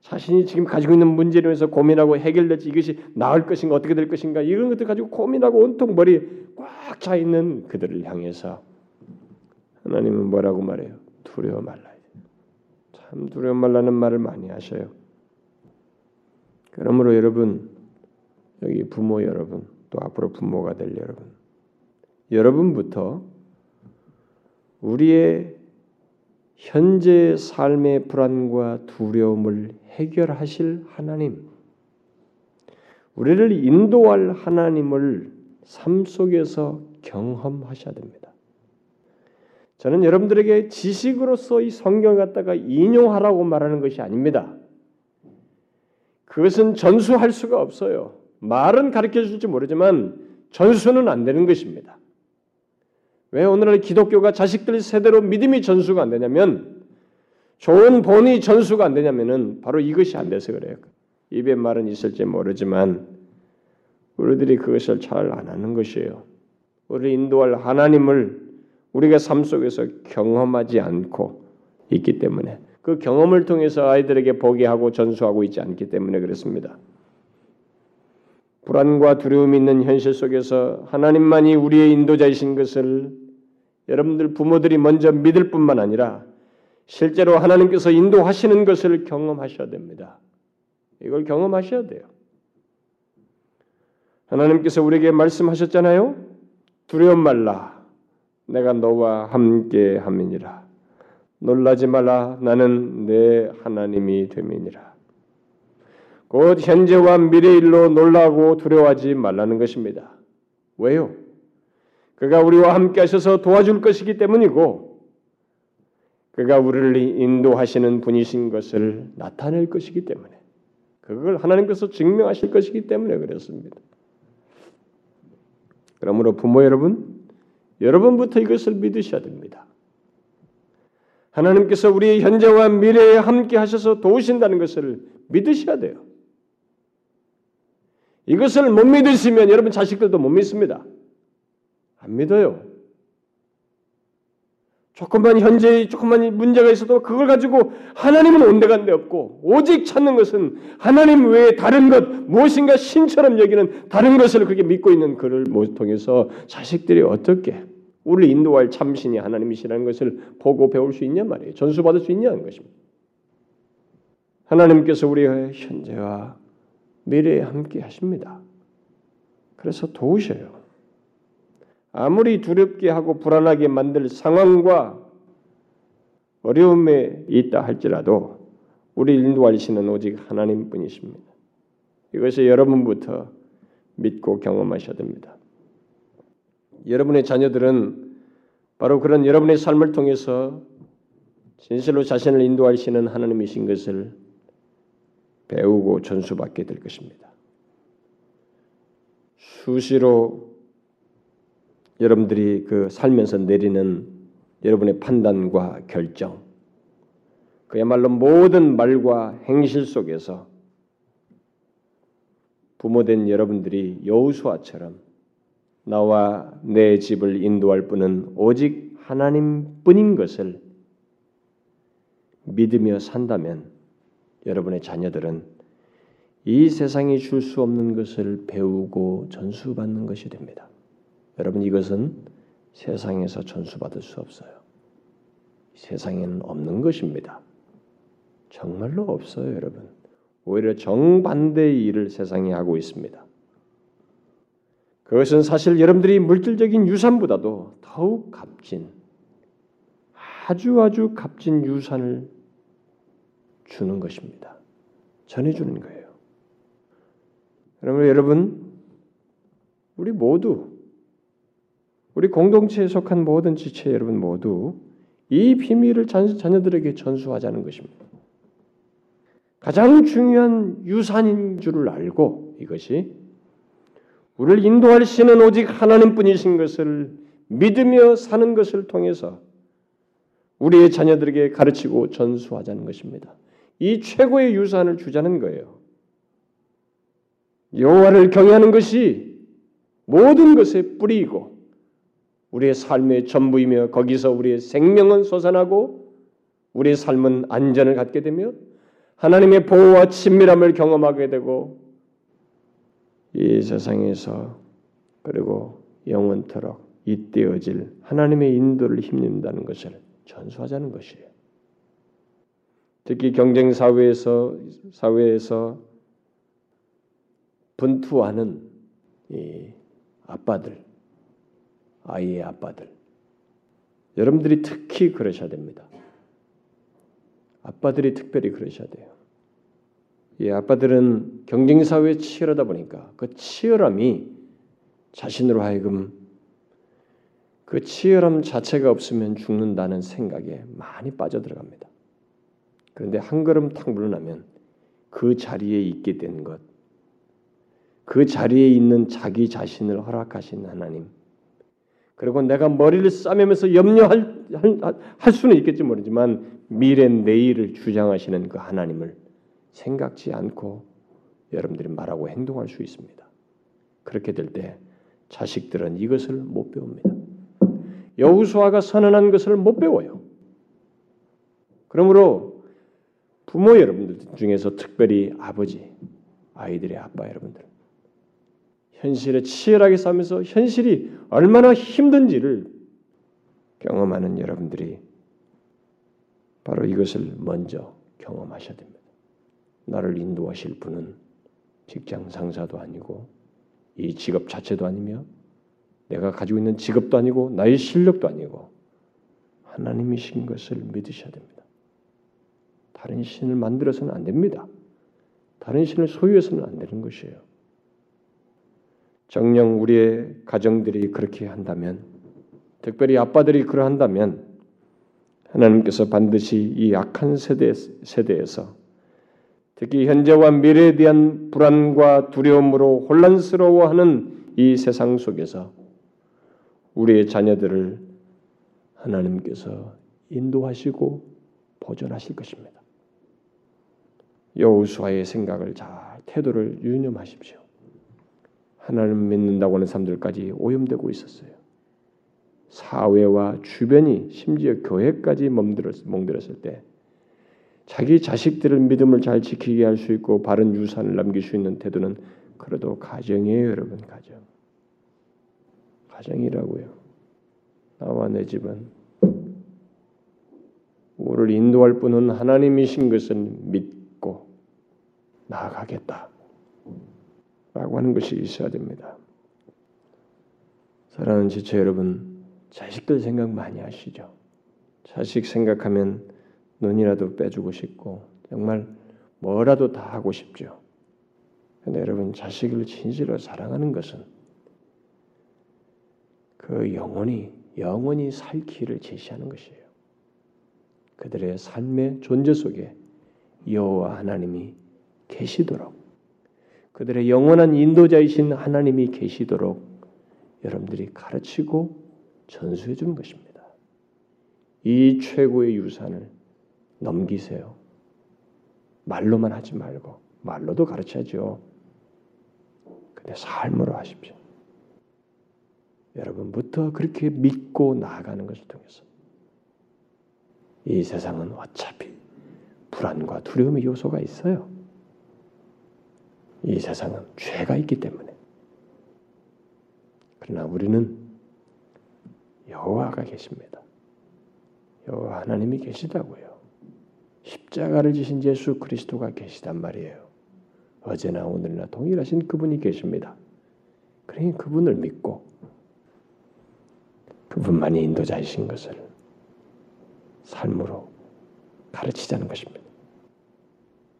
자신이 지금 가지고 있는 문제로 해서 고민하고 해결될지 이것이 나을 것인가 어떻게 될 것인가 이런 것들 가지고 고민하고 온통 머리 꽉 차 있는 그들을 향해서 하나님은 뭐라고 말해요? 두려워 말라. 참 두려워 말라는 말을 많이 하셔요. 그러므로 여러분 여기 부모 여러분, 또 앞으로 부모가 될 여러분, 여러분부터 우리의 현재 삶의 불안과 두려움을 해결하실 하나님, 우리를 인도할 하나님을 삶 속에서 경험하셔야 됩니다. 저는 여러분들에게 지식으로서 이 성경 갖다가 인용하라고 말하는 것이 아닙니다. 그것은 전수할 수가 없어요. 말은 가르쳐 줄지 모르지만 전수는 안 되는 것입니다. 왜 오늘날 기독교가 자식들 세대로 믿음이 전수가 안 되냐면 좋은 본이 전수가 안 되냐면은 바로 이것이 안 돼서 그래요. 입에 말은 있을지 모르지만 우리들이 그것을 잘 안 하는 것이에요. 우리 인도할 하나님을 우리가 삶 속에서 경험하지 않고 있기 때문에 그 경험을 통해서 아이들에게 보게 하고 전수하고 있지 않기 때문에 그렇습니다. 불안과 두려움이 있는 현실 속에서 하나님만이 우리의 인도자이신 것을 여러분들 부모들이 먼저 믿을 뿐만 아니라 실제로 하나님께서 인도하시는 것을 경험하셔야 됩니다. 이걸 경험하셔야 돼요. 하나님께서 우리에게 말씀하셨잖아요. 두려움 말라. 내가 너와 함께 함이니라. 놀라지 말라. 나는 내 하나님이 됨이니라. 곧 현재와 미래 일로 놀라고 두려워하지 말라는 것입니다. 왜요? 그가 우리와 함께 하셔서 도와줄 것이기 때문이고 그가 우리를 인도하시는 분이신 것을 나타낼 것이기 때문에 그걸 하나님께서 증명하실 것이기 때문에 그렇습니다. 그러므로 부모 여러분, 여러분부터 이것을 믿으셔야 됩니다. 하나님께서 우리의 현재와 미래에 함께 하셔서 도우신다는 것을 믿으셔야 돼요. 이것을 못 믿으시면 여러분 자식들도 못 믿습니다. 안 믿어요. 조금만 현재 조금만 문제가 있어도 그걸 가지고 하나님은 온데간데 없고 오직 찾는 것은 하나님 외에 다른 것 무엇인가 신처럼 여기는 다른 것을 그렇게 믿고 있는 그를 통해서 자식들이 어떻게 우리를 인도할 참신이 하나님이시라는 것을 보고 배울 수 있냐 말이에요. 전수받을 수 있냐는 것입니다. 하나님께서 우리의 현재와 미래에 함께 하십니다. 그래서 도우셔요. 아무리 두렵게 하고 불안하게 만들 상황과 어려움에 있다 할지라도 우리 인도하시는 오직 하나님뿐이십니다. 이것을 여러분부터 믿고 경험하셔야 됩니다. 여러분의 자녀들은 바로 그런 여러분의 삶을 통해서 진실로 자신을 인도하시는 하나님이신 것을 배우고 전수받게 될 것입니다. 수시로 여러분들이 그 살면서 내리는 여러분의 판단과 결정, 그야말로 모든 말과 행실 속에서 부모된 여러분들이 여우수아처럼 나와 내 집을 인도할 분은 오직 하나님뿐인 것을 믿으며 산다면 여러분의 자녀들은 이 세상이 줄 수 없는 것을 배우고 전수받는 것이 됩니다. 여러분 이것은 세상에서 전수받을 수 없어요. 세상에는 없는 것입니다. 정말로 없어요, 여러분. 오히려 정반대의 일을 세상이 하고 있습니다. 그것은 사실 여러분들이 물질적인 유산보다도 더욱 값진 아주 아주 값진 유산을 주는 것입니다. 전해주는 거예요. 그러면 여러분, 우리 모두, 우리 공동체에 속한 모든 지체 여러분 모두 이 비밀을 자녀들에게 전수하자는 것입니다. 가장 중요한 유산인 줄을 알고 이것이 우리를 인도하시는 오직 하나님뿐이신 것을 믿으며 사는 것을 통해서 우리의 자녀들에게 가르치고 전수하자는 것입니다. 이 최고의 유산을 주자는 거예요. 여호와를 경외하는 것이 모든 것의 뿌리이고 우리의 삶의 전부이며 거기서 우리의 생명은 솟아나고 우리의 삶은 안전을 갖게 되며 하나님의 보호와 친밀함을 경험하게 되고 이 세상에서 그리고 영원토록 잇대어질 하나님의 인도를 힘입다는 것을 전수하자는 것이에요. 특히 경쟁 사회에서 사회에서 분투하는 이 아빠들, 아이의 아빠들, 여러분들이 특히 그러셔야 됩니다. 아빠들이 특별히 그러셔야 돼요. 이 아빠들은 경쟁 사회에 치열하다 보니까 그 치열함이 자신으로 하여금 그 치열함 자체가 없으면 죽는다는 생각에 많이 빠져들어갑니다. 그런데 한 걸음 탁 물러나면 그 자리에 있게 된 것, 그 자리에 있는 자기 자신을 허락하신 하나님, 그리고 내가 머리를 싸매면서 염려할 할 수는 있겠지 모르지만 미래 내일을 주장하시는 그 하나님을 생각지 않고 여러분들이 말하고 행동할 수 있습니다. 그렇게 될 때 자식들은 이것을 못 배웁니다. 여우수아가 선언한 것을 못 배워요. 그러므로 부모 여러분들 중에서 특별히 아버지, 아이들의 아빠 여러분들 현실에 치열하게 싸면서 현실이 얼마나 힘든지를 경험하는 여러분들이 바로 이것을 먼저 경험하셔야 됩니다. 나를 인도하실 분은 직장 상사도 아니고 이 직업 자체도 아니며 내가 가지고 있는 직업도 아니고 나의 실력도 아니고 하나님이신 것을 믿으셔야 됩니다. 다른 신을 만들어서는 안 됩니다. 다른 신을 소유해서는 안 되는 것이에요. 정녕 우리의 가정들이 그렇게 한다면, 특별히 아빠들이 그러한다면, 하나님께서 반드시 이 악한 세대, 세대에서 특히 현재와 미래에 대한 불안과 두려움으로 혼란스러워하는 이 세상 속에서 우리의 자녀들을 하나님께서 인도하시고 보존하실 것입니다. 여호수아의 생각을 잘 태도를 유념하십시오. 하나님 믿는다고 하는 사람들까지 오염되고 있었어요. 사회와 주변이 심지어 교회까지 멍들었 을 때 자기 자식들을 믿음을 잘 지키게 할 수 있고 바른 유산을 남길 수 있는 태도는 그래도 가정이에요, 여러분 가정. 가정이라고요. 나와 내 집은 우리를 인도할 분은 하나님이신 것을 믿고 나아가겠다. 라고 하는 것이 있어야 됩니다. 사랑하는 지체 여러분, 자식들 생각 많이 하시죠? 자식 생각하면 눈이라도 빼주고 싶고 정말 뭐라도 다 하고 싶죠. 근데 여러분 자식을 진실로 사랑하는 것은 그 영혼이 영원히 살 길을 제시하는 것이에요. 그들의 삶의 존재 속에 여호와 하나님이 계시도록 그들의 영원한 인도자이신 하나님이 계시도록 여러분들이 가르치고 전수해 주는 것입니다. 이 최고의 유산을 넘기세요. 말로만 하지 말고 말로도 가르쳐야죠. 근데 삶으로 하십시오. 여러분부터 그렇게 믿고 나아가는 것을 통해서 이 세상은 어차피 불안과 두려움의 요소가 있어요. 이 세상은 죄가 있기 때문에. 그러나 우리는 여호와가 계십니다. 여호와 하나님이 계시다고요. 십자가를 지신 예수 그리스도가 계시단 말이에요. 어제나 오늘이나 동일하신 그분이 계십니다. 그러니 그분을 믿고 그분만이 인도자이신 것을 삶으로 가르치자는 것입니다.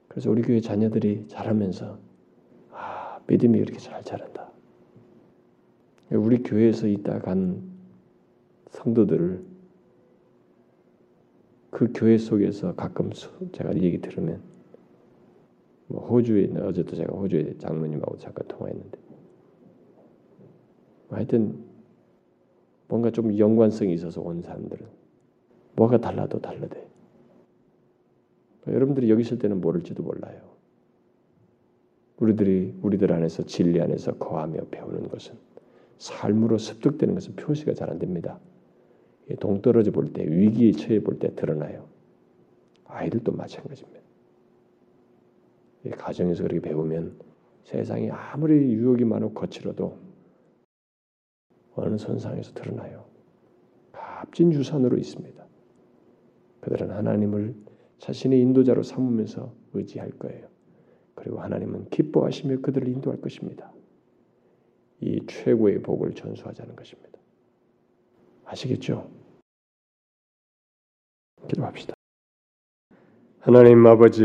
그래서 우리 교회 자녀들이 자라면서 아 믿음이 이렇게 잘 자란다. 우리 교회에서 있다 간 성도들을 그 교회 속에서 가끔 제가 얘기 들으면 뭐 호주에 어제도 제가 호주에 장로님하고 잠깐 통화했는데 하여튼 뭔가 좀 연관성이 있어서 온 사람들은 뭐가 달라도 달라대. 여러분들이 여기 있을 때는 모를지도 몰라요. 우리들이 우리들 안에서 진리 안에서 거하며 배우는 것은 삶으로 습득되는 것은 표시가 잘 안 됩니다. 동떨어져 볼 때, 위기에 처해 볼 때 드러나요. 아이들도 마찬가지입니다. 가정에서 그렇게 배우면 세상이 아무리 유혹이 많고 거칠어도 어느 선상에서 드러나요. 값진 유산으로 있습니다. 그들은 하나님을 자신의 인도자로 삼으면서 의지할 거예요. 그리고 하나님은 기뻐하시며 그들을 인도할 것입니다. 이 최고의 복을 전수하자는 것입니다. 아시겠죠? 기도합시다. 하나님 아버지,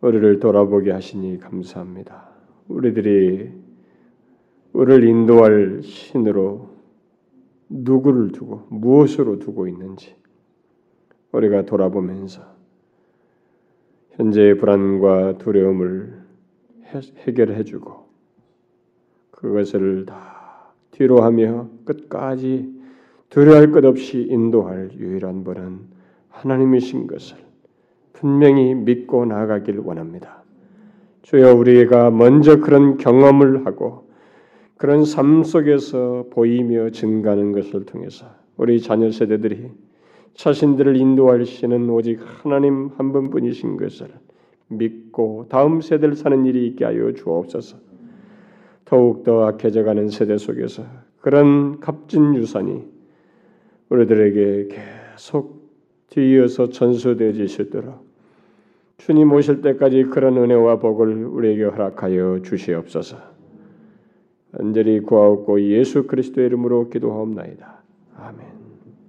우리를 돌아보게 하시니 감사합니다. 우리들이 우리를 인도할 신으로 누구를 두고 무엇으로 두고 있는지 우리가 돌아보면서 현재의 불안과 두려움을 해결해 주고 그것을 다 뒤로하며 끝까지 두려할 것 없이 인도할 유일한 분은 하나님이신 것을 분명히 믿고 나아가길 원합니다. 주여 우리가 먼저 그런 경험을 하고 그런 삶 속에서 보이며 증가하는 것을 통해서 우리 자녀 세대들이 자신들을 인도하시는 오직 하나님 한 분뿐이신 것을 믿고 다음 세대를 사는 일이 있게 하여 주옵소서. 더욱 더 악해져가는 세대 속에서 그런 값진 유산이 우리들에게 계속 뒤이어서 전수되어질 수 있도록 주님 오실 때까지 그런 은혜와 복을 우리에게 허락하여 주시옵소서. 언제리 구하옵고 예수 그리스도의 이름으로 기도하옵나이다. 아멘.